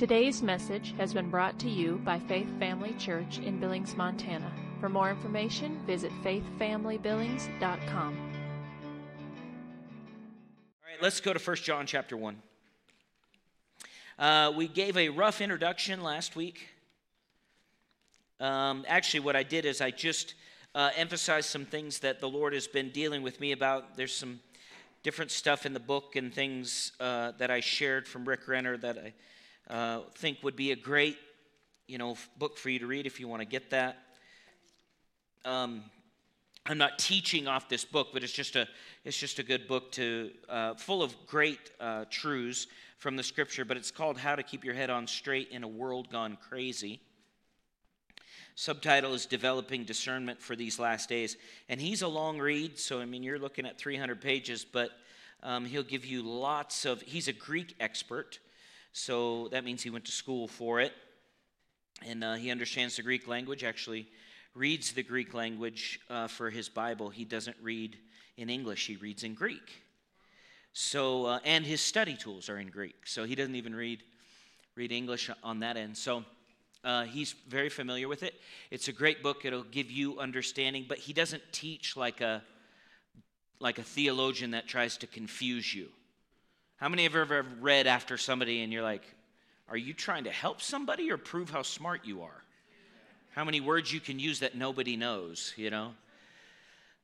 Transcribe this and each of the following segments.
Today's message has been brought to you by Faith Family Church in Billings, Montana. For more information, visit faithfamilybillings.com. All right, let's go to 1 John chapter 1. Uh, we gave a rough introduction last week. Um, actually, what I did is I just uh, emphasized some things that the Lord has been dealing with me about. There's some different stuff in the book and things uh, that I shared from Rick Renner that I uh, think would be a great, you know, book for you to read if you want to get that. Um, I'm not teaching off this book, but it's just a it's just a good book to uh, full of great uh, truths from the Scripture. But it's called "How to Keep Your Head on Straight in a World Gone Crazy." Subtitle is Developing Discernment for These Last Days. And he's a long read, so I mean, you're looking at 300 pages, but um, he'll give you lots of. He's a Greek expert, so that means he went to school for it. And uh, he understands the Greek language, actually reads the Greek language uh, for his Bible. He doesn't read in English, he reads in Greek. So, uh, and his study tools are in Greek, so he doesn't even read, read English on that end. So, uh, he's very familiar with it. It's a great book. It'll give you understanding, but he doesn't teach like a like a theologian that tries to confuse you. How many have ever read after somebody and you're like, are you trying to help somebody or prove how smart you are? How many words you can use that nobody knows, you know?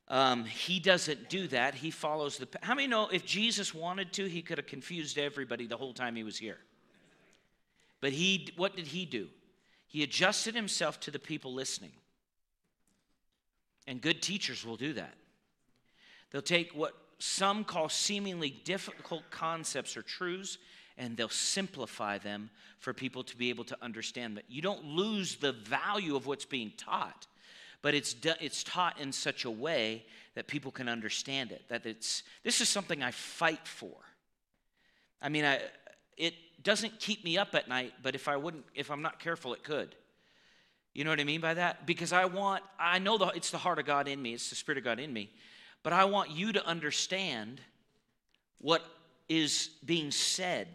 Um, he doesn't do that. He follows the. How many know if Jesus wanted to, he could have confused everybody the whole time he was here? But he, what did he do? He adjusted himself to the people listening. And good teachers will do that. They'll take what some call seemingly difficult concepts or truths and they'll simplify them for people to be able to understand that you don't lose the value of what's being taught but it's, it's taught in such a way that people can understand it that it's this is something i fight for i mean I, it doesn't keep me up at night, but if I wouldn't, if I'm not careful, it could. You know what I mean by that? Because I want, I know the, it's the heart of God in me, it's the Spirit of God in me, but I want you to understand what is being said.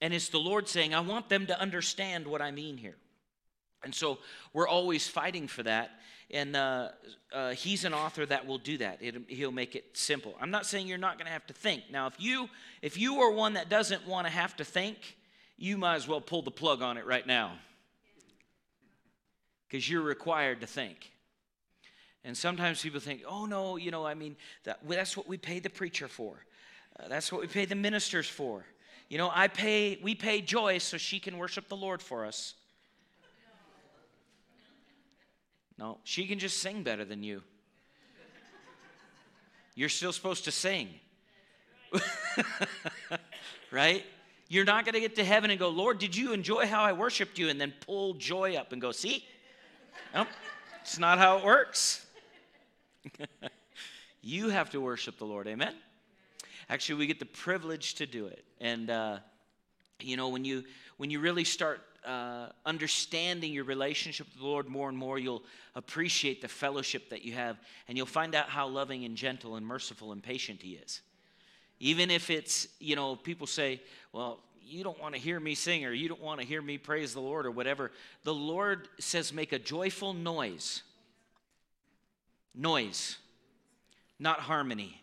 And it's the Lord saying, I want them to understand what I mean here. And so we're always fighting for that. And uh, uh, he's an author that will do that. It, he'll make it simple. I'm not saying you're not going to have to think. Now, if you if you are one that doesn't want to have to think, you might as well pull the plug on it right now, because you're required to think. And sometimes people think, "Oh no, you know, I mean, that, that's what we pay the preacher for. Uh, that's what we pay the ministers for. You know, I pay we pay Joyce so she can worship the Lord for us." No, she can just sing better than you. You're still supposed to sing. right? You're not going to get to heaven and go, Lord, did you enjoy how I worshiped you? And then pull Joyce up and go, see? Nope, it's not how it works. you have to worship the Lord. Amen? Actually, we get the privilege to do it. And, uh, you know, when you, when you really start uh, understanding your relationship with the Lord more and more, you'll appreciate the fellowship that you have, and you'll find out how loving and gentle and merciful and patient He is. Even if it's, you know, people say, well, you don't want to hear me sing or you don't want to hear me praise the Lord or whatever. The Lord says, make a joyful noise. Noise, not harmony,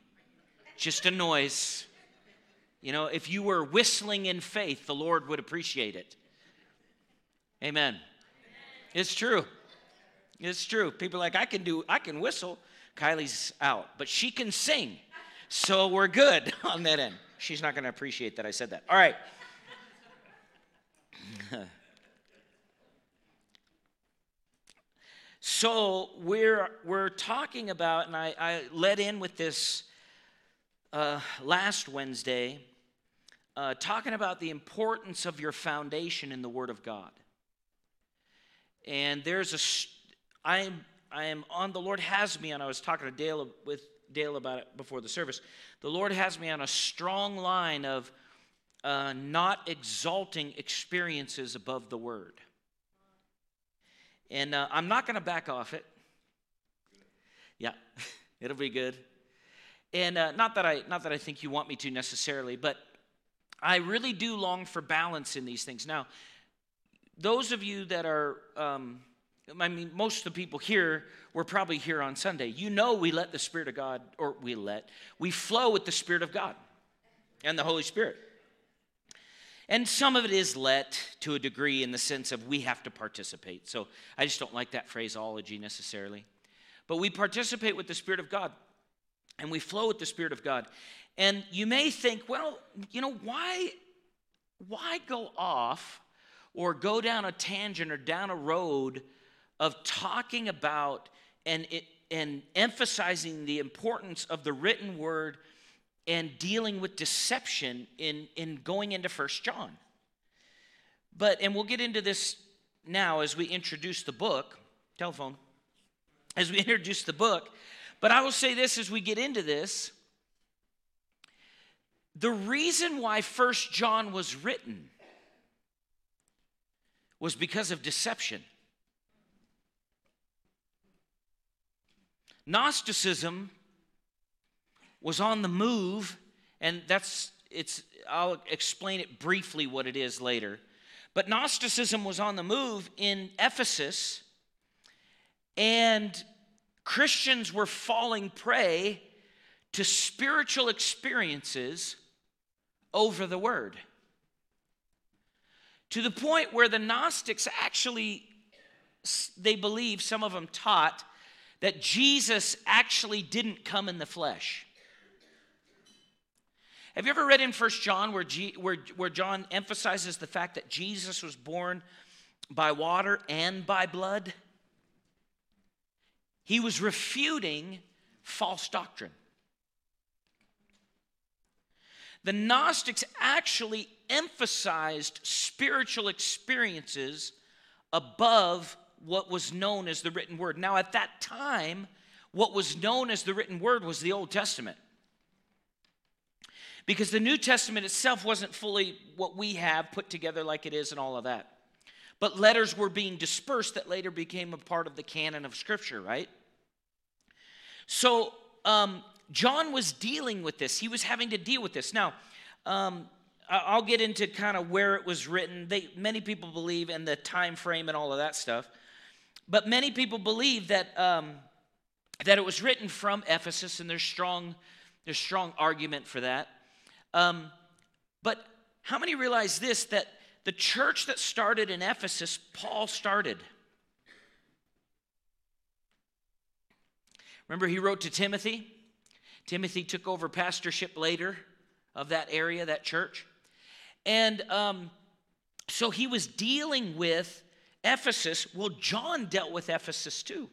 just a noise. You know, if you were whistling in faith, the Lord would appreciate it. Amen. It's true. It's true. People like, I can do, I can whistle. Kylie's out, but she can sing. So we're good on that end. She's not going to appreciate that I said that. All right. so we're we're talking about, and I, I led in with this uh, last Wednesday, uh, talking about the importance of your foundation in the Word of God and there's a I am I am on the Lord has me on. I was talking to Dale with Dale about it before the service. The Lord has me on a strong line of uh, not exalting experiences above the Word, and uh, I'm not going to back off it. Yeah, it'll be good. And uh, not that I not that I think you want me to necessarily, but I really do long for balance in these things. Now, those of you that are, um, I mean, most of the people here were probably here on Sunday. You know, we let the Spirit of God, or we let, we flow with the Spirit of God and the Holy Spirit. And some of it is let to a degree in the sense of we have to participate. So I just don't like that phraseology necessarily. But we participate with the Spirit of God and we flow with the Spirit of God. And you may think, well, you know, why, why go off or go down a tangent or down a road of talking about and, it, and emphasizing the importance of the written word and dealing with deception in, in going into First John. But, and we'll get into this now as we introduce the book, telephone, as we introduce the book. But I will say this as we get into this the reason why First John was written was because of deception. Gnosticism was on the move, and that's it's I'll explain it briefly what it is later. But Gnosticism was on the move in Ephesus, and Christians were falling prey to spiritual experiences over the word. To the point where the Gnostics actually they believe some of them taught that Jesus actually didn't come in the flesh. Have you ever read in First John where, G, where, where John emphasizes the fact that Jesus was born by water and by blood? He was refuting false doctrine. The Gnostics actually emphasized spiritual experiences above what was known as the written word. Now, at that time, what was known as the written word was the Old Testament because the New Testament itself wasn't fully what we have put together like it is and all of that. But letters were being dispersed that later became a part of the canon of Scripture, right? So um, John was dealing with this. He was having to deal with this. Now, um, I'll get into kind of where it was written. They, many people believe in the time frame and all of that stuff, but many people believe that um, that it was written from Ephesus, and there's strong there's strong argument for that. Um, but how many realize this that the church that started in Ephesus, Paul started? Remember, he wrote to Timothy. Timothy took over pastorship later of that area, that church. And um, so he was dealing with Ephesus. Well, John dealt with Ephesus too.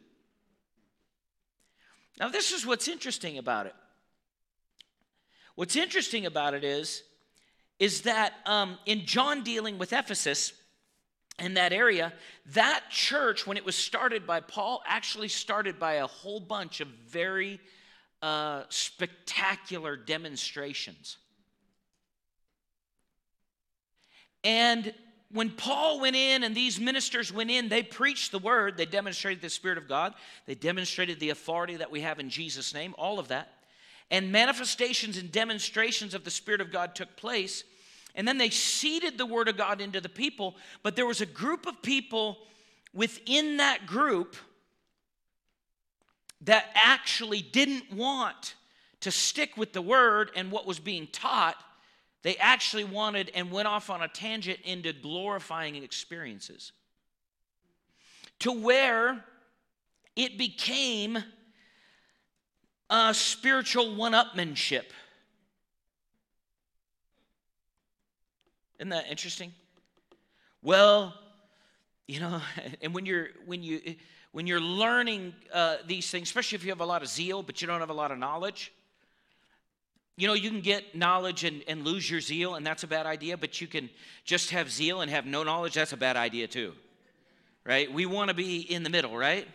Now, this is what's interesting about it. What's interesting about it is, is that um, in John dealing with Ephesus, in that area, that church, when it was started by Paul, actually started by a whole bunch of very uh, spectacular demonstrations. And when Paul went in and these ministers went in, they preached the word, they demonstrated the Spirit of God, they demonstrated the authority that we have in Jesus' name, all of that and manifestations and demonstrations of the Spirit of God took place. And then they seeded the Word of God into the people, but there was a group of people within that group that actually didn't want to stick with the Word and what was being taught. They actually wanted and went off on a tangent into glorifying experiences to where it became uh, spiritual one upmanship. Isn't that interesting? Well, you know, and when you're when you when you're learning uh, these things, especially if you have a lot of zeal but you don't have a lot of knowledge, you know, you can get knowledge and, and lose your zeal, and that's a bad idea. But you can just have zeal and have no knowledge. That's a bad idea too, right? We want to be in the middle, right?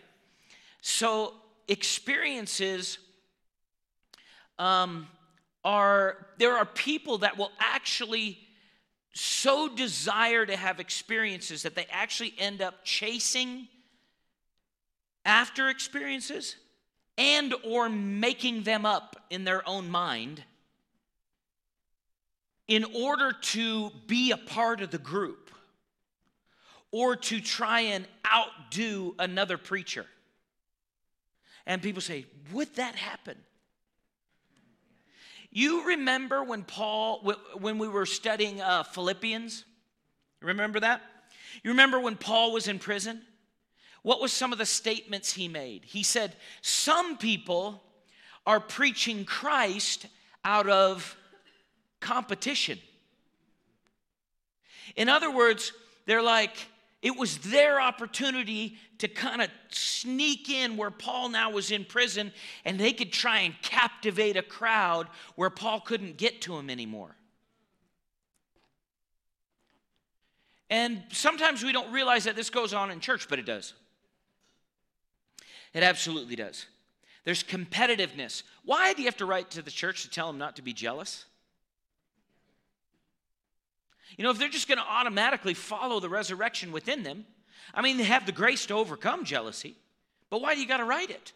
So experiences um, are there are people that will actually so desire to have experiences that they actually end up chasing after experiences and or making them up in their own mind in order to be a part of the group or to try and outdo another preacher. And people say, Would that happen? You remember when Paul, when we were studying uh, Philippians? Remember that? You remember when Paul was in prison? What was some of the statements he made? He said, Some people are preaching Christ out of competition. In other words, they're like, it was their opportunity to kind of sneak in where Paul now was in prison and they could try and captivate a crowd where Paul couldn't get to him anymore. And sometimes we don't realize that this goes on in church, but it does. It absolutely does. There's competitiveness. Why do you have to write to the church to tell them not to be jealous? You know, if they're just going to automatically follow the resurrection within them, I mean, they have the grace to overcome jealousy, but why do you got to write it?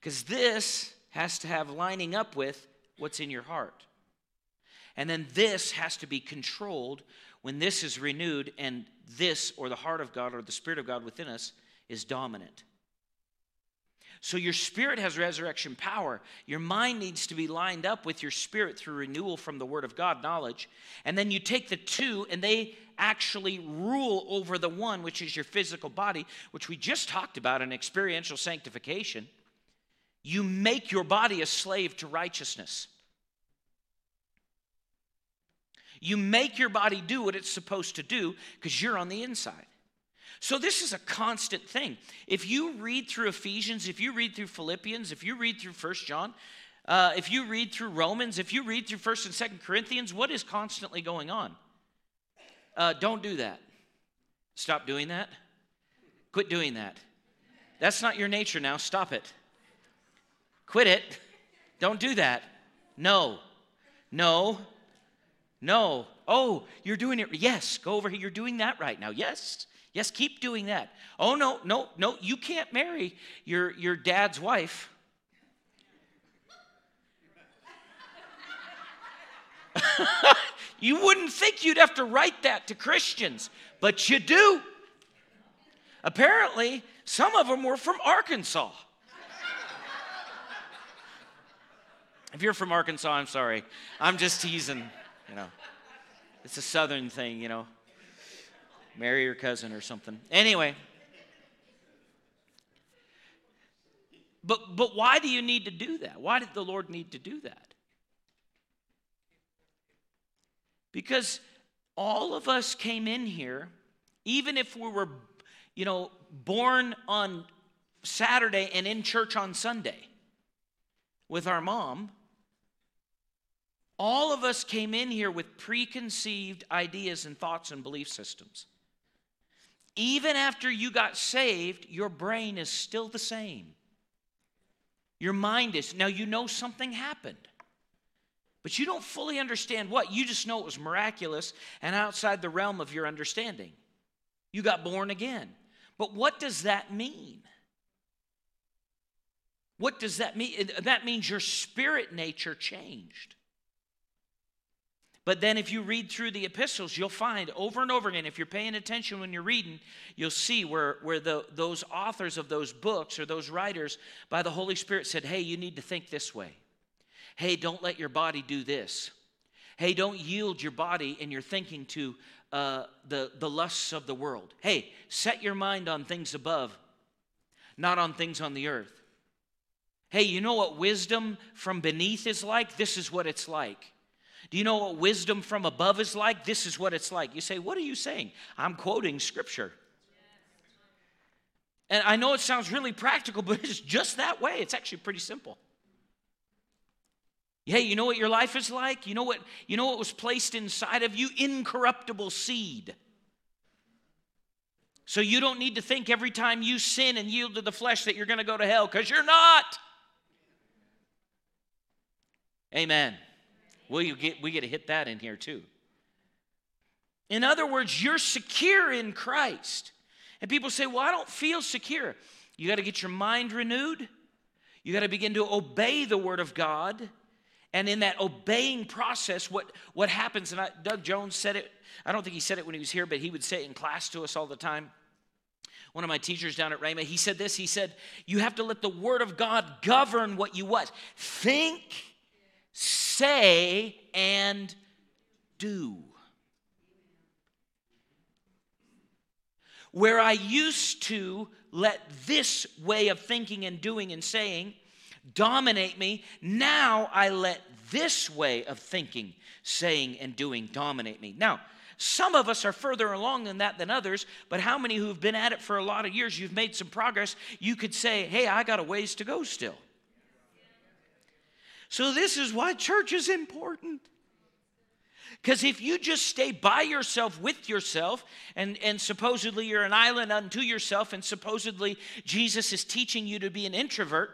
Because this has to have lining up with what's in your heart. And then this has to be controlled when this is renewed and this, or the heart of God, or the Spirit of God within us, is dominant. So your spirit has resurrection power. Your mind needs to be lined up with your spirit through renewal from the Word of God knowledge. And then you take the two, and they actually rule over the one, which is your physical body, which we just talked about in experiential sanctification. You make your body a slave to righteousness. You make your body do what it's supposed to do because you're on the inside. So, this is a constant thing. If you read through Ephesians, if you read through Philippians, if you read through First John, uh, if you read through Romans, if you read through First and Second Corinthians, what is constantly going on? Uh, don't do that. Stop doing that. Quit doing that. That's not your nature now. Stop it. Quit it. Don't do that. No. No. No. Oh, you're doing it. Yes, go over here. You're doing that right now. Yes. Yes, keep doing that. Oh, no, no, no, you can't marry your, your dad's wife. you wouldn't think you'd have to write that to Christians, but you do. Apparently, some of them were from Arkansas. if you're from Arkansas, I'm sorry. I'm just teasing, you know. It's a southern thing, you know marry your cousin or something. Anyway. But, but why do you need to do that? Why did the Lord need to do that? Because all of us came in here, even if we were, you know, born on Saturday and in church on Sunday with our mom, all of us came in here with preconceived ideas and thoughts and belief systems. Even after you got saved, your brain is still the same. Your mind is. Now, you know something happened, but you don't fully understand what. You just know it was miraculous and outside the realm of your understanding. You got born again. But what does that mean? What does that mean? That means your spirit nature changed. But then, if you read through the epistles, you'll find over and over again, if you're paying attention when you're reading, you'll see where, where the, those authors of those books or those writers by the Holy Spirit said, Hey, you need to think this way. Hey, don't let your body do this. Hey, don't yield your body and your thinking to uh, the, the lusts of the world. Hey, set your mind on things above, not on things on the earth. Hey, you know what wisdom from beneath is like? This is what it's like. Do you know what wisdom from above is like? This is what it's like. You say, What are you saying? I'm quoting scripture. And I know it sounds really practical, but it's just that way. It's actually pretty simple. Hey, you know what your life is like? You know what you know what was placed inside of you? Incorruptible seed. So you don't need to think every time you sin and yield to the flesh that you're going to go to hell because you're not. Amen. We get, we get to hit that in here too. In other words, you're secure in Christ. And people say, Well, I don't feel secure. You got to get your mind renewed. You got to begin to obey the Word of God. And in that obeying process, what, what happens, and I, Doug Jones said it, I don't think he said it when he was here, but he would say it in class to us all the time. One of my teachers down at Rhema, he said this, he said, you have to let the word of God govern what you what? Think, say, and do. Where I used to let this way of thinking and doing and saying dominate me, now I let this way of thinking, saying, and doing dominate me. Now, some of us are further along than that than others, but how many who've been at it for a lot of years, you've made some progress, you could say, hey, I got a ways to go still. So, this is why church is important. Because if you just stay by yourself with yourself, and, and supposedly you're an island unto yourself, and supposedly Jesus is teaching you to be an introvert,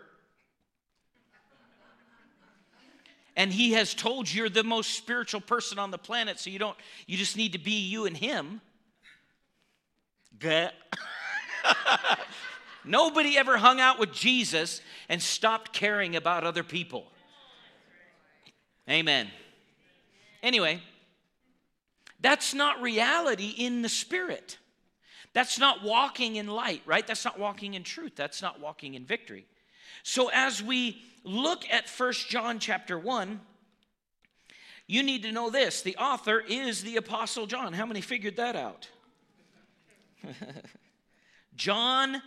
and he has told you you're the most spiritual person on the planet, so you don't, you just need to be you and him. Nobody ever hung out with Jesus and stopped caring about other people. Amen. Anyway, that's not reality in the spirit. That's not walking in light, right? That's not walking in truth. That's not walking in victory. So as we look at First John chapter 1, you need to know this the author is the Apostle John. How many figured that out? John,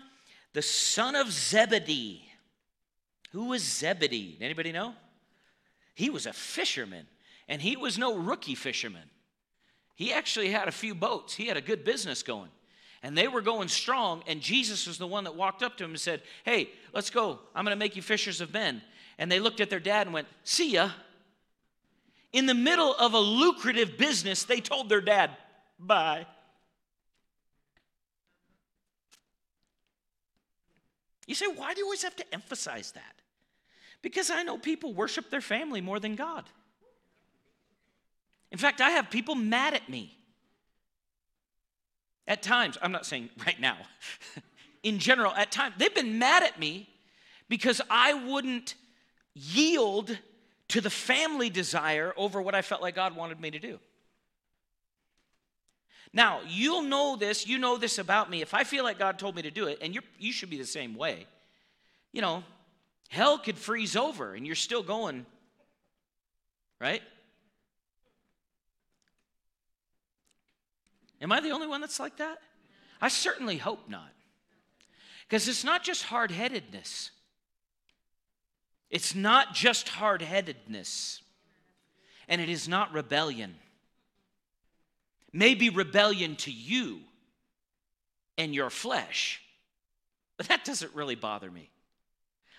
the son of Zebedee. Who was Zebedee? Anybody know? He was a fisherman, and he was no rookie fisherman. He actually had a few boats, he had a good business going. And they were going strong, and Jesus was the one that walked up to him and said, Hey, let's go. I'm going to make you fishers of men. And they looked at their dad and went, See ya. In the middle of a lucrative business, they told their dad, Bye. You say, why do you always have to emphasize that? Because I know people worship their family more than God. In fact, I have people mad at me. At times, I'm not saying right now, in general, at times, they've been mad at me because I wouldn't yield to the family desire over what I felt like God wanted me to do. Now, you'll know this, you know this about me. If I feel like God told me to do it, and you you should be the same way, you know, hell could freeze over and you're still going, right? Am I the only one that's like that? I certainly hope not. Because it's not just hard headedness, it's not just hard headedness, and it is not rebellion. Maybe rebellion to you and your flesh, but that doesn't really bother me.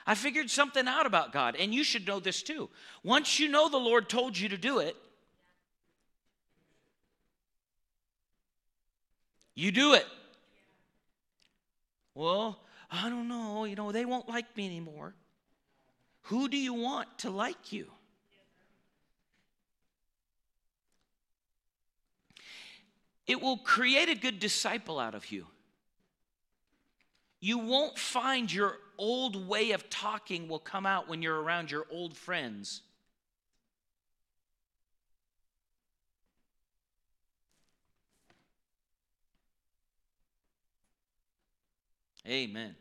I figured something out about God, and you should know this too. Once you know the Lord told you to do it, You do it. Well, I don't know. You know, they won't like me anymore. Who do you want to like you? It will create a good disciple out of you. You won't find your old way of talking will come out when you're around your old friends. Amen.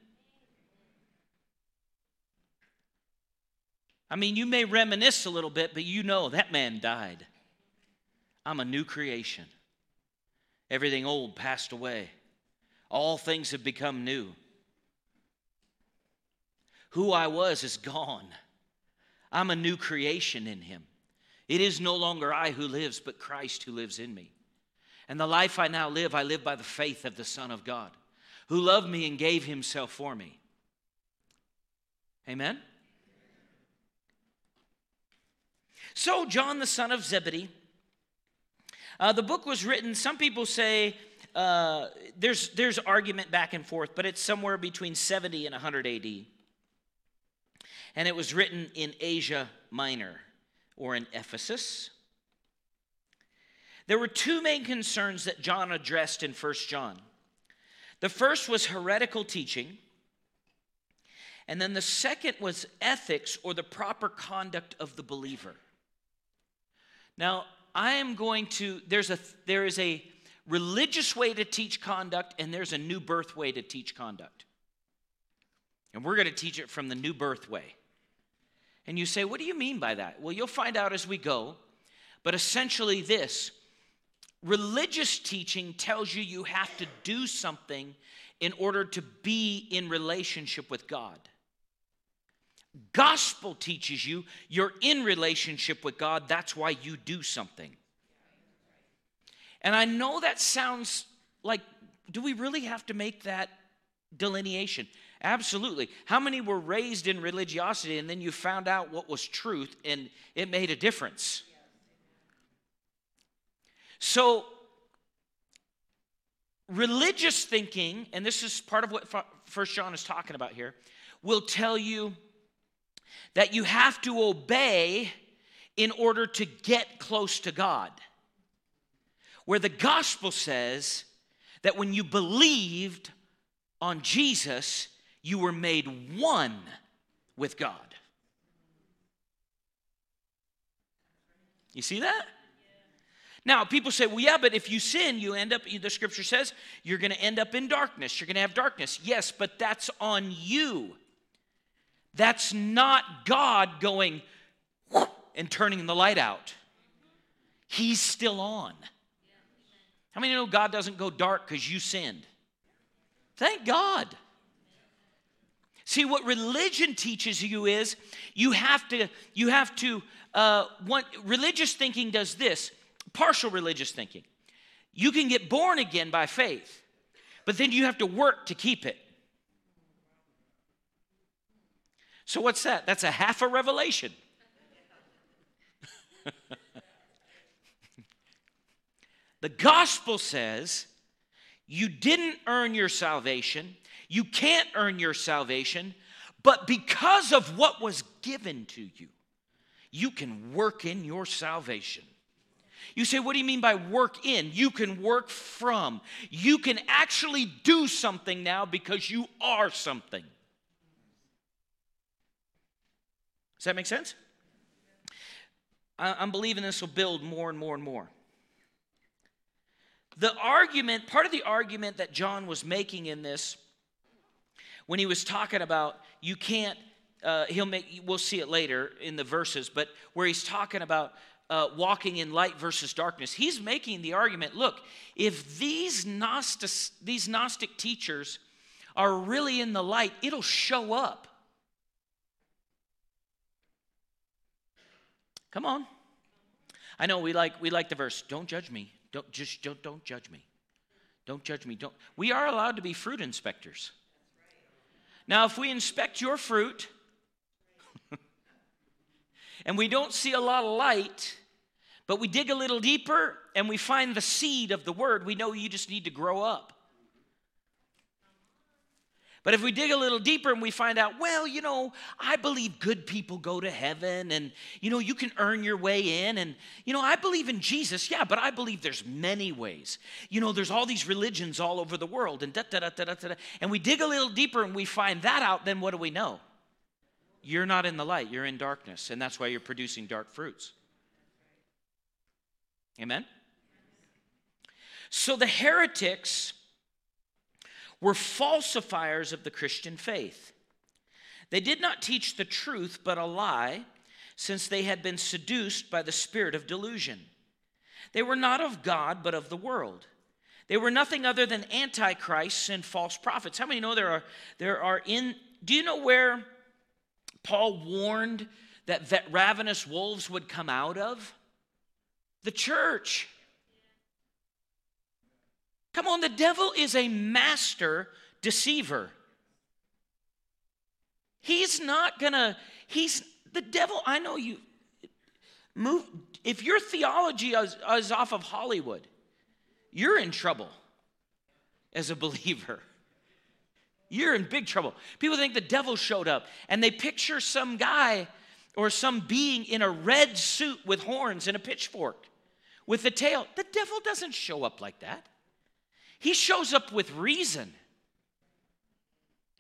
I mean, you may reminisce a little bit, but you know that man died. I'm a new creation. Everything old passed away. All things have become new. Who I was is gone. I'm a new creation in him. It is no longer I who lives, but Christ who lives in me. And the life I now live, I live by the faith of the Son of God who loved me and gave himself for me. Amen? So, John, the son of Zebedee, uh, the book was written, some people say uh, there's, there's argument back and forth, but it's somewhere between 70 and 100 AD. And it was written in Asia Minor or in Ephesus. There were two main concerns that John addressed in First John. The first was heretical teaching, And then the second was ethics or the proper conduct of the believer. Now, I am going to, there's a, there is a religious way to teach conduct, and there's a new birth way to teach conduct. And we're going to teach it from the new birth way. And you say, what do you mean by that? Well, you'll find out as we go. But essentially, this religious teaching tells you you have to do something in order to be in relationship with God. Gospel teaches you you're in relationship with God, that's why you do something. And I know that sounds like, do we really have to make that delineation? Absolutely. How many were raised in religiosity and then you found out what was truth and it made a difference? So, religious thinking, and this is part of what First John is talking about here, will tell you that you have to obey in order to get close to God. Where the gospel says that when you believed on Jesus, you were made one with God. You see that? Now, people say, well, yeah, but if you sin, you end up, the scripture says, you're going to end up in darkness. You're going to have darkness. Yes, but that's on you. That's not God going and turning the light out. He's still on. How many know God doesn't go dark because you sinned? Thank God. See, what religion teaches you is you have to, you have to, uh, want, religious thinking does this partial religious thinking. You can get born again by faith, but then you have to work to keep it. So, what's that? That's a half a revelation. the gospel says you didn't earn your salvation, you can't earn your salvation, but because of what was given to you, you can work in your salvation. You say, What do you mean by work in? You can work from. You can actually do something now because you are something. Does that make sense? I'm believing this will build more and more and more. The argument, part of the argument that John was making in this, when he was talking about you can't, uh, he'll make, we'll see it later in the verses, but where he's talking about uh, walking in light versus darkness, he's making the argument look, if these Gnostic, these Gnostic teachers are really in the light, it'll show up. Come on. I know we like we like the verse, don't judge me. Don't just don't don't judge me. Don't judge me. Don't we are allowed to be fruit inspectors. Now, if we inspect your fruit and we don't see a lot of light, but we dig a little deeper and we find the seed of the word, we know you just need to grow up. But if we dig a little deeper and we find out, well, you know, I believe good people go to heaven and, you know, you can earn your way in. And, you know, I believe in Jesus, yeah, but I believe there's many ways. You know, there's all these religions all over the world and da da da da da da. And we dig a little deeper and we find that out, then what do we know? You're not in the light, you're in darkness. And that's why you're producing dark fruits. Amen? So the heretics were falsifiers of the Christian faith. They did not teach the truth, but a lie, since they had been seduced by the spirit of delusion. They were not of God, but of the world. They were nothing other than antichrists and false prophets. How many know there are there are in do you know where Paul warned that, that ravenous wolves would come out of? The church. Come on, the devil is a master deceiver. He's not gonna, he's the devil. I know you move, if your theology is, is off of Hollywood, you're in trouble as a believer. You're in big trouble. People think the devil showed up and they picture some guy or some being in a red suit with horns and a pitchfork with a tail. The devil doesn't show up like that. He shows up with reason.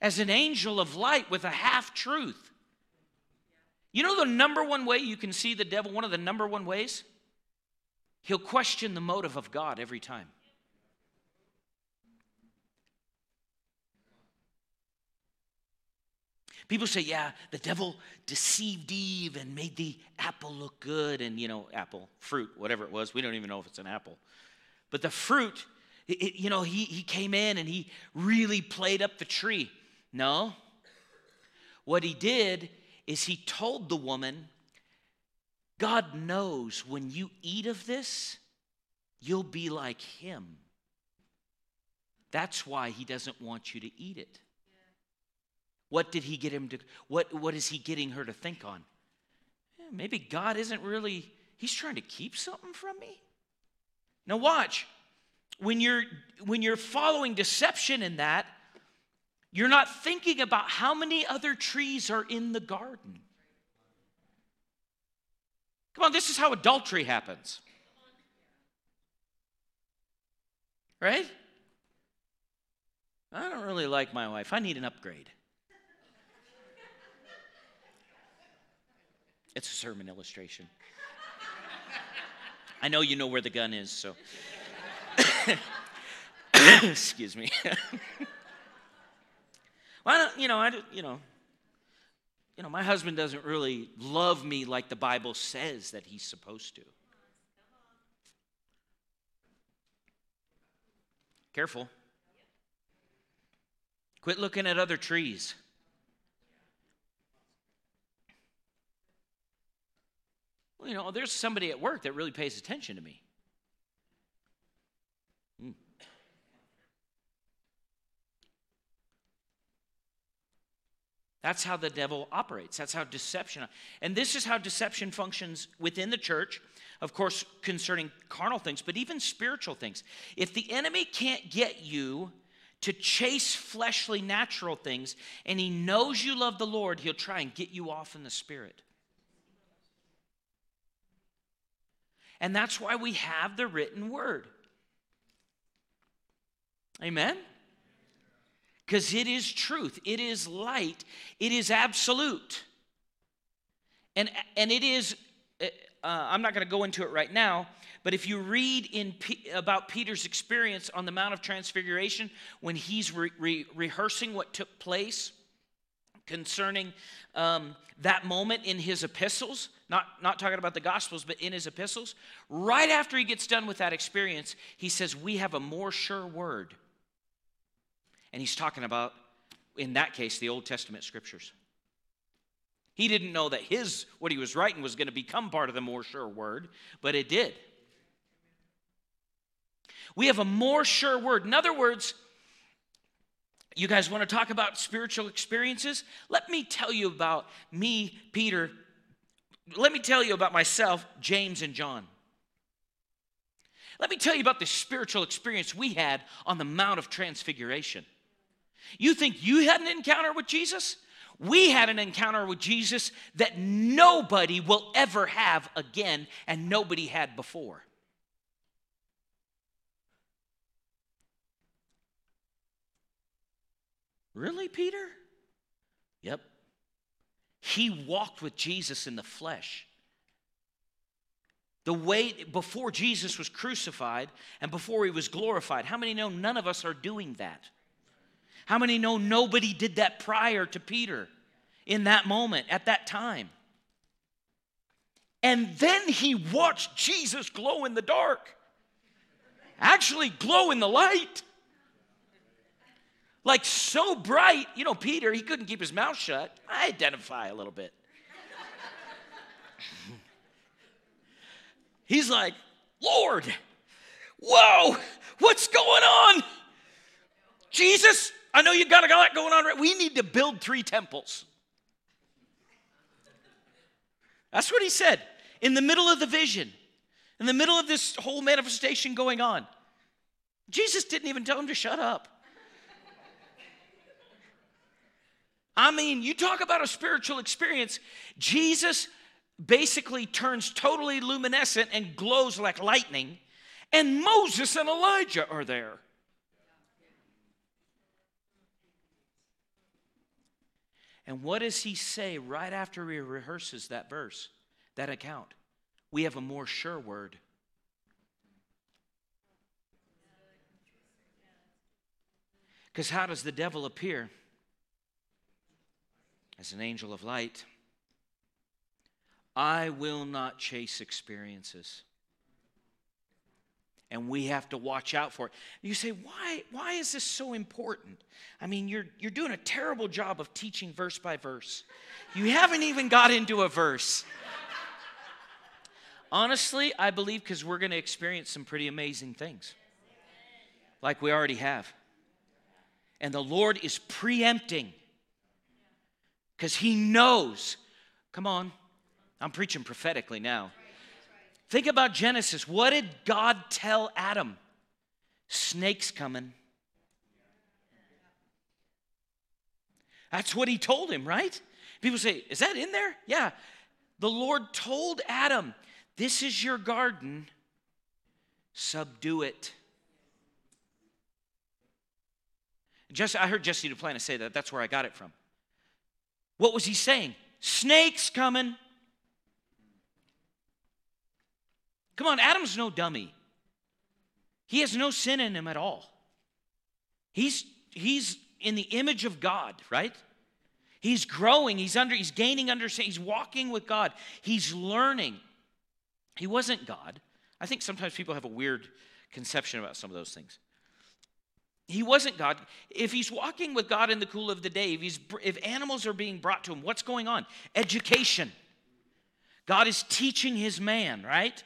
as an angel of light with a half truth. You know the number one way you can see the devil, one of the number one ways? He'll question the motive of God every time. People say, yeah, the devil deceived Eve and made the apple look good, and you know, apple, fruit, whatever it was. We don't even know if it's an apple. But the fruit, it, you know, he, he came in and he really played up the tree. No. What he did is he told the woman, God knows when you eat of this, you'll be like him. That's why he doesn't want you to eat it. What did he get him to what what is he getting her to think on? Yeah, maybe God isn't really he's trying to keep something from me. Now watch. When you're when you're following deception in that, you're not thinking about how many other trees are in the garden. Come on, this is how adultery happens. Right? I don't really like my wife. I need an upgrade. It's a sermon illustration. I know you know where the gun is, so. Excuse me. well, don't, you know, I, do. you know, you know, my husband doesn't really love me like the Bible says that he's supposed to. Careful. Quit looking at other trees. Well, you know, there's somebody at work that really pays attention to me. That's how the devil operates. That's how deception. And this is how deception functions within the church, of course, concerning carnal things, but even spiritual things. If the enemy can't get you to chase fleshly, natural things, and he knows you love the Lord, he'll try and get you off in the spirit. And that's why we have the written word. Amen? Because it is truth, it is light, it is absolute. And, and it is, uh, I'm not going to go into it right now, but if you read in P, about Peter's experience on the Mount of Transfiguration when he's re, re, rehearsing what took place concerning um, that moment in his epistles, not, not talking about the Gospels, but in his epistles, right after he gets done with that experience, he says, We have a more sure word. And he's talking about, in that case, the Old Testament scriptures. He didn't know that his, what he was writing, was going to become part of the more sure word, but it did. We have a more sure word. In other words, you guys want to talk about spiritual experiences? Let me tell you about me, Peter. Let me tell you about myself, James, and John. Let me tell you about the spiritual experience we had on the Mount of Transfiguration. You think you had an encounter with Jesus? We had an encounter with Jesus that nobody will ever have again and nobody had before. Really, Peter? Yep. He walked with Jesus in the flesh. The way before Jesus was crucified and before he was glorified. How many know none of us are doing that? How many know nobody did that prior to Peter in that moment, at that time? And then he watched Jesus glow in the dark, actually, glow in the light like so bright. You know, Peter, he couldn't keep his mouth shut. I identify a little bit. He's like, Lord, whoa, what's going on? Jesus, I know you got a lot going on. Right? We need to build three temples. That's what he said in the middle of the vision, in the middle of this whole manifestation going on. Jesus didn't even tell him to shut up. I mean, you talk about a spiritual experience. Jesus basically turns totally luminescent and glows like lightning, and Moses and Elijah are there. And what does he say right after he rehearses that verse, that account? We have a more sure word. Because how does the devil appear? As an angel of light. I will not chase experiences. And we have to watch out for it. You say, why, why is this so important? I mean, you're, you're doing a terrible job of teaching verse by verse. You haven't even got into a verse. Honestly, I believe because we're going to experience some pretty amazing things, like we already have. And the Lord is preempting because He knows. Come on, I'm preaching prophetically now. Think about Genesis. What did God tell Adam? Snakes coming. That's what he told him, right? People say, Is that in there? Yeah. The Lord told Adam, This is your garden, subdue it. Just, I heard Jesse Duplantis say that. That's where I got it from. What was he saying? Snakes coming. Come on, Adam's no dummy. He has no sin in him at all. He's, he's in the image of God, right? He's growing, he's under, he's gaining understanding, he's walking with God, he's learning. He wasn't God. I think sometimes people have a weird conception about some of those things. He wasn't God. If he's walking with God in the cool of the day, if, he's, if animals are being brought to him, what's going on? Education. God is teaching his man, right?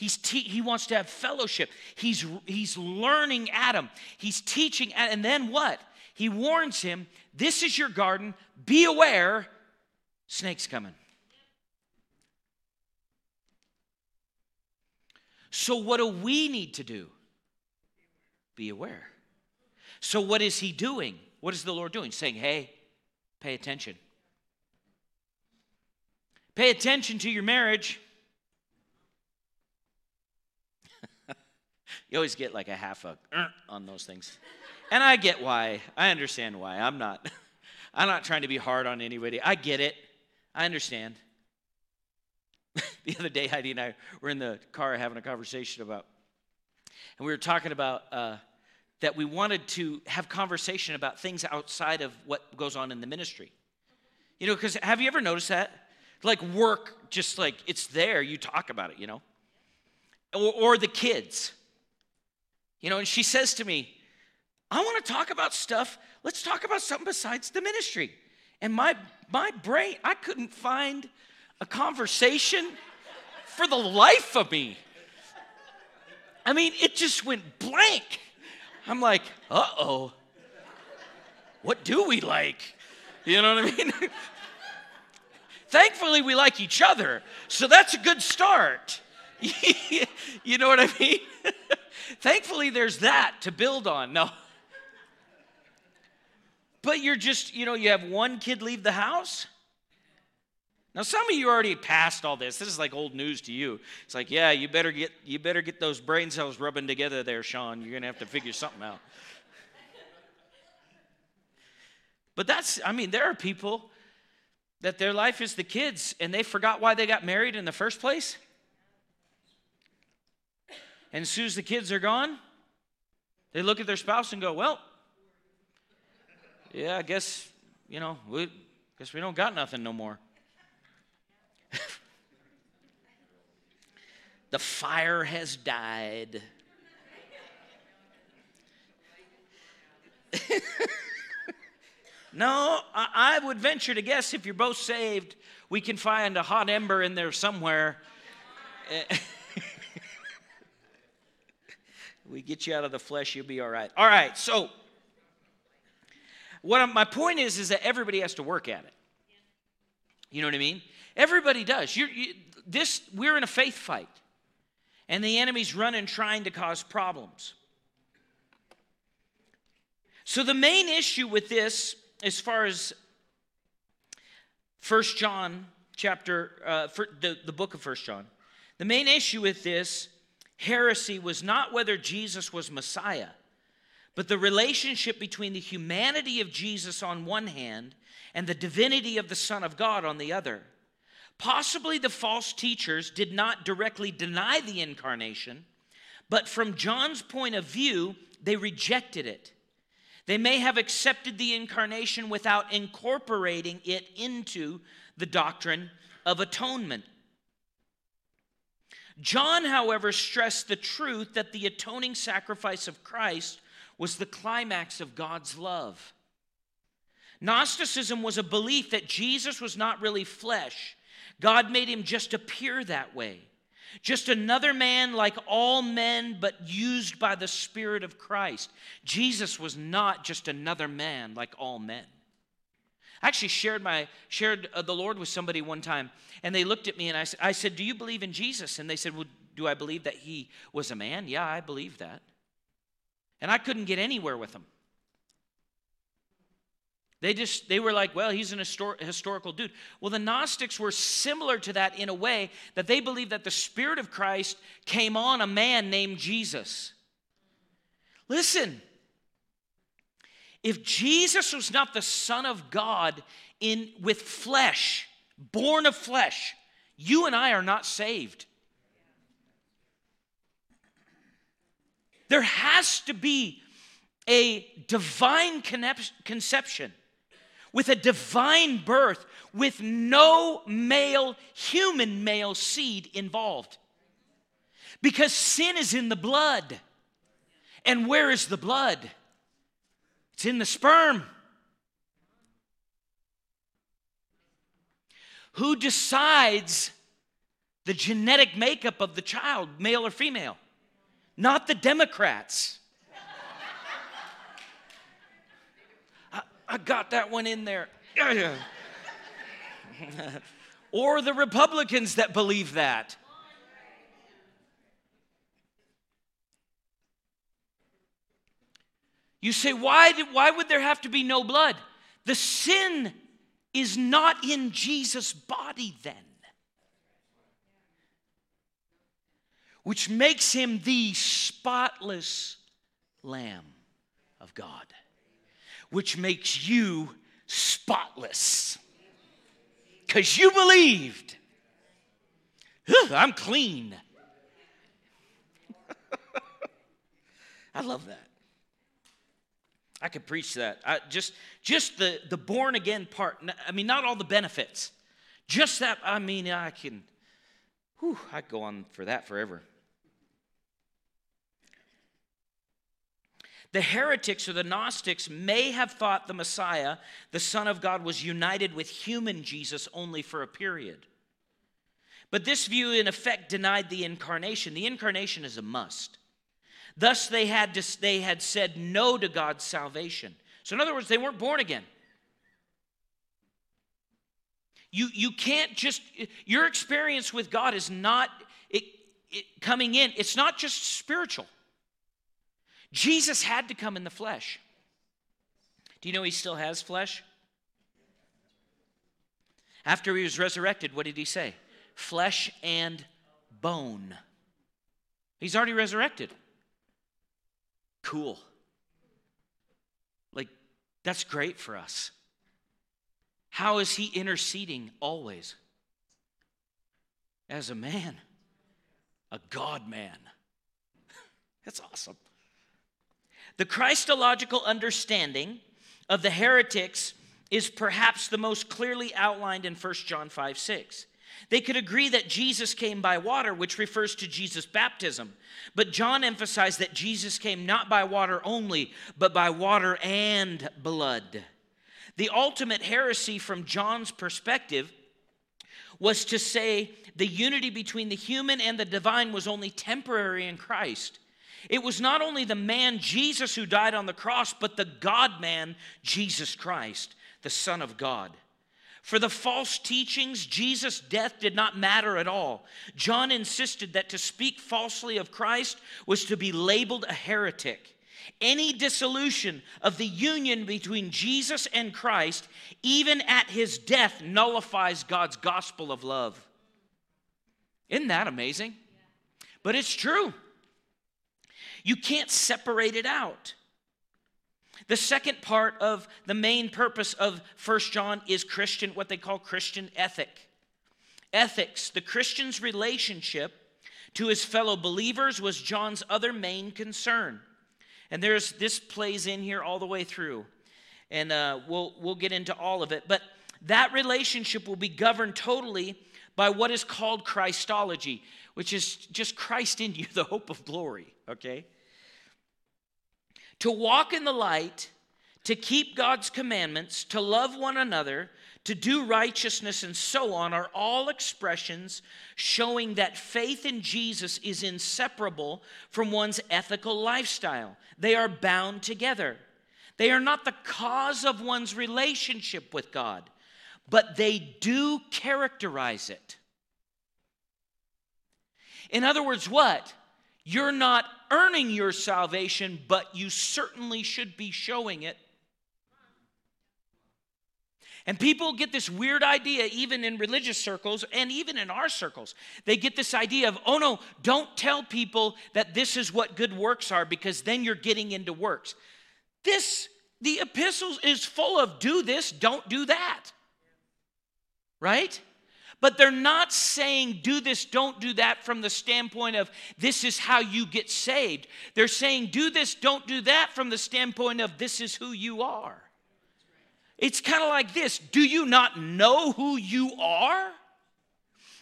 He's te- he wants to have fellowship. He's, he's learning Adam. He's teaching, and then what? He warns him this is your garden, be aware, snake's coming. So, what do we need to do? Be aware. So, what is he doing? What is the Lord doing? Saying, hey, pay attention. Pay attention to your marriage. You always get like a half a uh, on those things. And I get why. I understand why. I'm not I'm not trying to be hard on anybody. I get it. I understand. the other day, Heidi and I were in the car having a conversation about, and we were talking about uh, that we wanted to have conversation about things outside of what goes on in the ministry. You know, because have you ever noticed that? Like work, just like it's there, you talk about it, you know? Or, or the kids. You know, and she says to me, I want to talk about stuff. Let's talk about something besides the ministry. And my my brain, I couldn't find a conversation for the life of me. I mean, it just went blank. I'm like, uh oh, what do we like? You know what I mean? Thankfully, we like each other, so that's a good start. you know what I mean? Thankfully, there's that to build on. No. But you're just, you know, you have one kid leave the house. Now, some of you already passed all this. This is like old news to you. It's like, yeah, you better get you better get those brain cells rubbing together there, Sean. You're gonna have to figure something out. But that's, I mean, there are people that their life is the kids and they forgot why they got married in the first place. And as soon as the kids are gone, they look at their spouse and go, Well, yeah, I guess, you know, we guess we don't got nothing no more. the fire has died. no, I, I, would venture to guess if you're both saved, we can find a hot ember in there somewhere. we get you out of the flesh, you'll be all right. All right, so what I'm, my point is, is that everybody has to work at it. You know what I mean? Everybody does. You're, you, this, we're in a faith fight, and the enemy's running trying to cause problems. So the main issue with this, as far as First John chapter, uh, the, the book of First John, the main issue with this heresy was not whether Jesus was Messiah, but the relationship between the humanity of Jesus on one hand and the divinity of the Son of God on the other. Possibly the false teachers did not directly deny the incarnation, but from John's point of view, they rejected it. They may have accepted the incarnation without incorporating it into the doctrine of atonement. John, however, stressed the truth that the atoning sacrifice of Christ was the climax of God's love. Gnosticism was a belief that Jesus was not really flesh. God made him just appear that way. Just another man like all men, but used by the Spirit of Christ. Jesus was not just another man like all men. I actually shared my shared uh, the Lord with somebody one time, and they looked at me and I, I said, "Do you believe in Jesus?" And they said, "Well, do I believe that he was a man?" Yeah, I believe that. And I couldn't get anywhere with them. They just they were like, well, he's an histor- historical dude. Well, the Gnostics were similar to that in a way that they believed that the Spirit of Christ came on a man named Jesus. Listen, if Jesus was not the Son of God in with flesh, born of flesh, you and I are not saved. There has to be a divine conception with a divine birth with no male, human male seed involved. Because sin is in the blood. And where is the blood? It's in the sperm. Who decides the genetic makeup of the child, male or female? Not the Democrats. I got that one in there. or the Republicans that believe that. You say, why, did, why would there have to be no blood? The sin is not in Jesus' body then, which makes him the spotless Lamb of God which makes you spotless. Because you believed. I'm clean. I love that. I could preach that. I, just, just the, the born again part. I mean, not all the benefits. Just that. I mean, I can. Whew, I go on for that forever. The heretics or the Gnostics may have thought the Messiah, the Son of God, was united with human Jesus only for a period. But this view, in effect, denied the incarnation. The incarnation is a must. Thus, they had, to, they had said no to God's salvation. So, in other words, they weren't born again. You, you can't just, your experience with God is not it, it coming in, it's not just spiritual. Jesus had to come in the flesh. Do you know he still has flesh? After he was resurrected, what did he say? Flesh and bone. He's already resurrected. Cool. Like, that's great for us. How is he interceding always? As a man, a God man. That's awesome. The Christological understanding of the heretics is perhaps the most clearly outlined in 1 John 5 6. They could agree that Jesus came by water, which refers to Jesus' baptism. But John emphasized that Jesus came not by water only, but by water and blood. The ultimate heresy from John's perspective was to say the unity between the human and the divine was only temporary in Christ. It was not only the man Jesus who died on the cross, but the God man Jesus Christ, the Son of God. For the false teachings, Jesus' death did not matter at all. John insisted that to speak falsely of Christ was to be labeled a heretic. Any dissolution of the union between Jesus and Christ, even at his death, nullifies God's gospel of love. Isn't that amazing? But it's true. You can't separate it out. The second part of the main purpose of First John is Christian, what they call Christian ethic. Ethics, the Christian's relationship to his fellow believers was John's other main concern. And there's this plays in here all the way through. And uh, we'll, we'll get into all of it. But that relationship will be governed totally by what is called Christology, which is just Christ in you, the hope of glory, okay? To walk in the light, to keep God's commandments, to love one another, to do righteousness, and so on are all expressions showing that faith in Jesus is inseparable from one's ethical lifestyle. They are bound together. They are not the cause of one's relationship with God, but they do characterize it. In other words, what? You're not earning your salvation, but you certainly should be showing it and people get this weird idea, even in religious circles and even in our circles. They get this idea of, oh no, don't tell people that this is what good works are because then you're getting into works. This, the epistles is full of do this, don't do that. Right? But they're not saying do this, don't do that from the standpoint of this is how you get saved. They're saying do this, don't do that from the standpoint of this is who you are. It's kind of like this Do you not know who you are?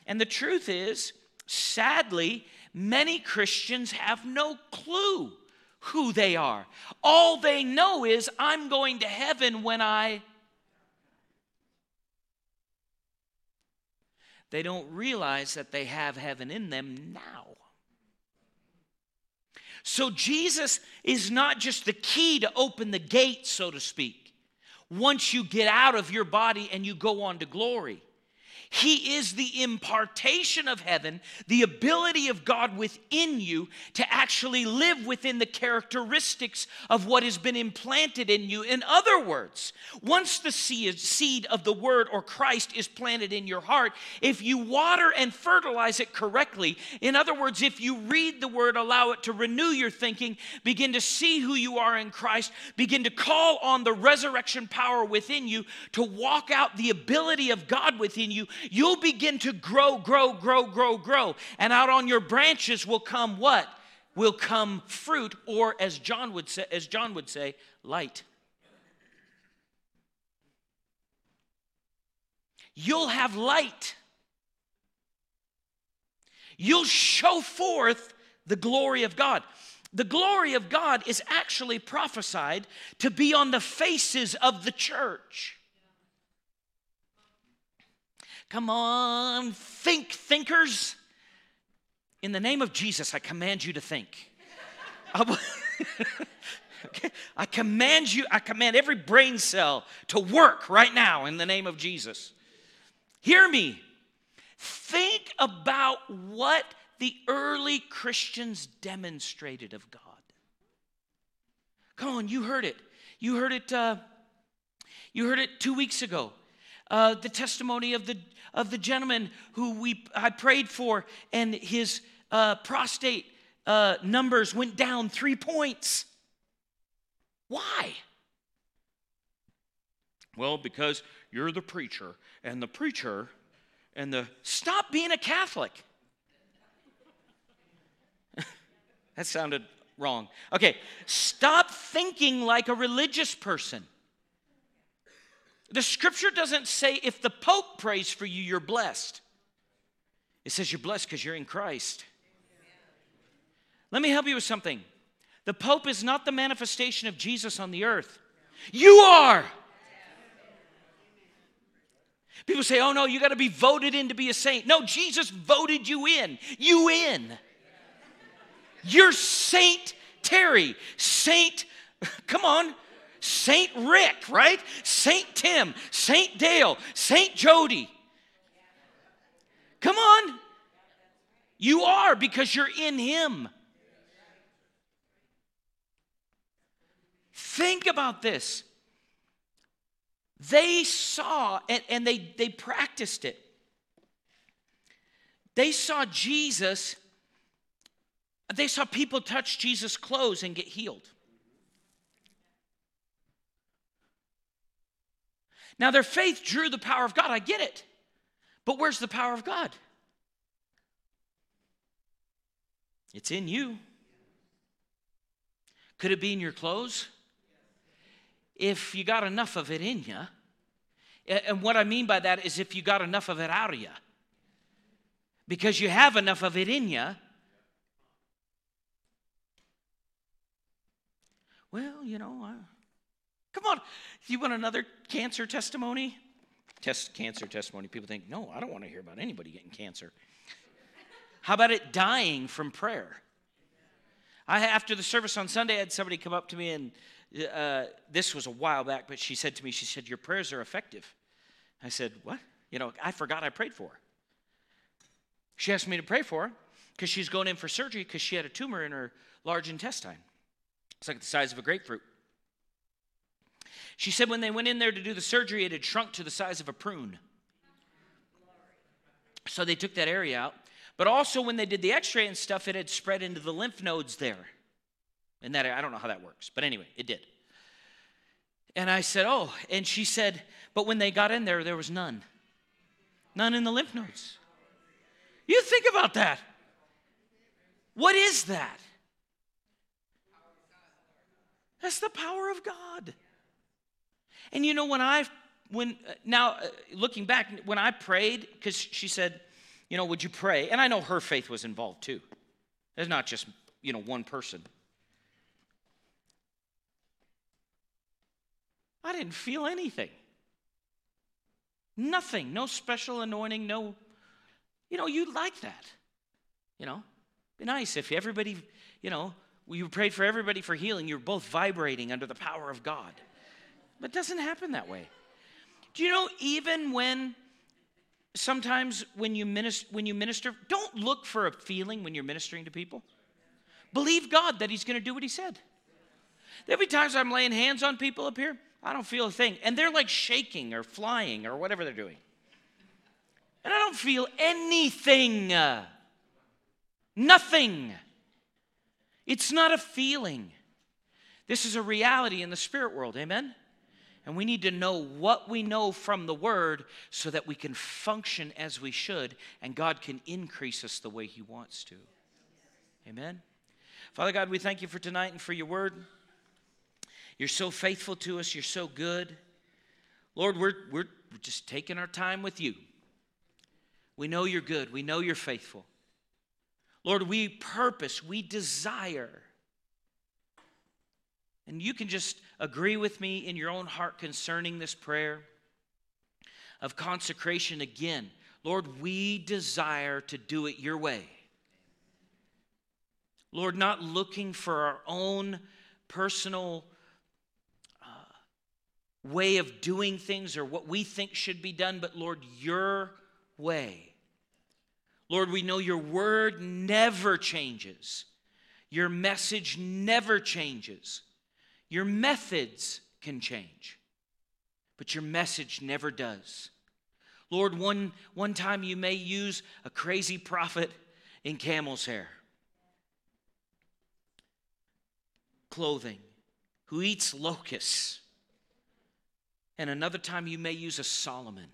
And the truth is, sadly, many Christians have no clue who they are. All they know is, I'm going to heaven when I. They don't realize that they have heaven in them now. So Jesus is not just the key to open the gate, so to speak once you get out of your body and you go on to glory. He is the impartation of heaven, the ability of God within you to actually live within the characteristics of what has been implanted in you. In other words, once the seed of the Word or Christ is planted in your heart, if you water and fertilize it correctly, in other words, if you read the Word, allow it to renew your thinking, begin to see who you are in Christ, begin to call on the resurrection power within you to walk out the ability of God within you you'll begin to grow, grow, grow, grow, grow. And out on your branches will come what? Will come fruit, or as John would say, as John would say, light. You'll have light. You'll show forth the glory of God. The glory of God is actually prophesied to be on the faces of the church. Come on, think, thinkers. In the name of Jesus, I command you to think. okay? I command you, I command every brain cell to work right now in the name of Jesus. Hear me. Think about what the early Christians demonstrated of God. Come on, you heard it. You heard it. Uh, you heard it two weeks ago. Uh, the testimony of the of the gentleman who we I prayed for, and his uh, prostate uh, numbers went down three points. Why? Well, because you're the preacher, and the preacher, and the stop being a Catholic. that sounded wrong. Okay, stop thinking like a religious person. The scripture doesn't say if the Pope prays for you, you're blessed. It says you're blessed because you're in Christ. Let me help you with something. The Pope is not the manifestation of Jesus on the earth. You are. People say, oh no, you got to be voted in to be a saint. No, Jesus voted you in. You in. You're Saint Terry, Saint, come on, Saint Rick, right? Saint Tim, Saint Dale, Saint Jody. Come on. You are because you're in Him. Think about this. They saw and, and they, they practiced it. They saw Jesus, they saw people touch Jesus' clothes and get healed. Now, their faith drew the power of God. I get it. But where's the power of God? It's in you. Could it be in your clothes? If you got enough of it in you. And what I mean by that is if you got enough of it out of you. Because you have enough of it in you. Well, you know, uh, come on. You want another cancer testimony? Test cancer testimony. People think, no, I don't want to hear about anybody getting cancer. How about it dying from prayer? I, after the service on Sunday, I had somebody come up to me, and uh, this was a while back, but she said to me, she said, Your prayers are effective. I said, What? You know, I forgot I prayed for her. She asked me to pray for her because she's going in for surgery because she had a tumor in her large intestine. It's like the size of a grapefruit. She said when they went in there to do the surgery, it had shrunk to the size of a prune. So they took that area out. But also, when they did the x ray and stuff, it had spread into the lymph nodes there. And that, I don't know how that works, but anyway, it did. And I said, Oh, and she said, But when they got in there, there was none. None in the lymph nodes. You think about that. What is that? That's the power of God. And you know, when I, when, uh, now uh, looking back, when I prayed, because she said, you know, would you pray? And I know her faith was involved too. It's not just, you know, one person. I didn't feel anything. Nothing. No special anointing, no, you know, you'd like that. You know, be nice if everybody, you know, you prayed for everybody for healing. You're both vibrating under the power of God. But it doesn't happen that way. Do you know, even when sometimes when you minister, when you minister, don't look for a feeling when you're ministering to people. Believe God that He's going to do what He said. There'll be times I'm laying hands on people up here, I don't feel a thing, and they're like shaking or flying or whatever they're doing, and I don't feel anything. Uh, nothing. It's not a feeling. This is a reality in the spirit world. Amen. And we need to know what we know from the Word so that we can function as we should and God can increase us the way He wants to. Amen. Father God, we thank you for tonight and for your Word. You're so faithful to us, you're so good. Lord, we're, we're just taking our time with you. We know you're good, we know you're faithful. Lord, we purpose, we desire and you can just agree with me in your own heart concerning this prayer of consecration again. Lord, we desire to do it your way. Lord, not looking for our own personal uh, way of doing things or what we think should be done, but Lord, your way. Lord, we know your word never changes, your message never changes. Your methods can change, but your message never does. Lord, one, one time you may use a crazy prophet in camel's hair, clothing, who eats locusts. And another time you may use a Solomon.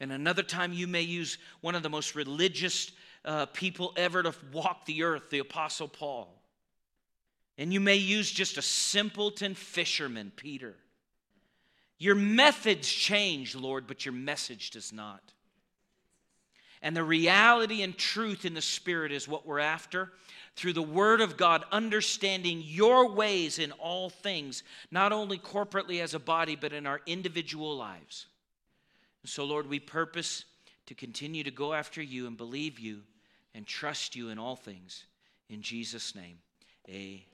And another time you may use one of the most religious uh, people ever to walk the earth, the Apostle Paul. And you may use just a simpleton fisherman, Peter. Your methods change, Lord, but your message does not. And the reality and truth in the Spirit is what we're after. Through the Word of God, understanding your ways in all things, not only corporately as a body, but in our individual lives. And so, Lord, we purpose to continue to go after you and believe you and trust you in all things. In Jesus' name, amen.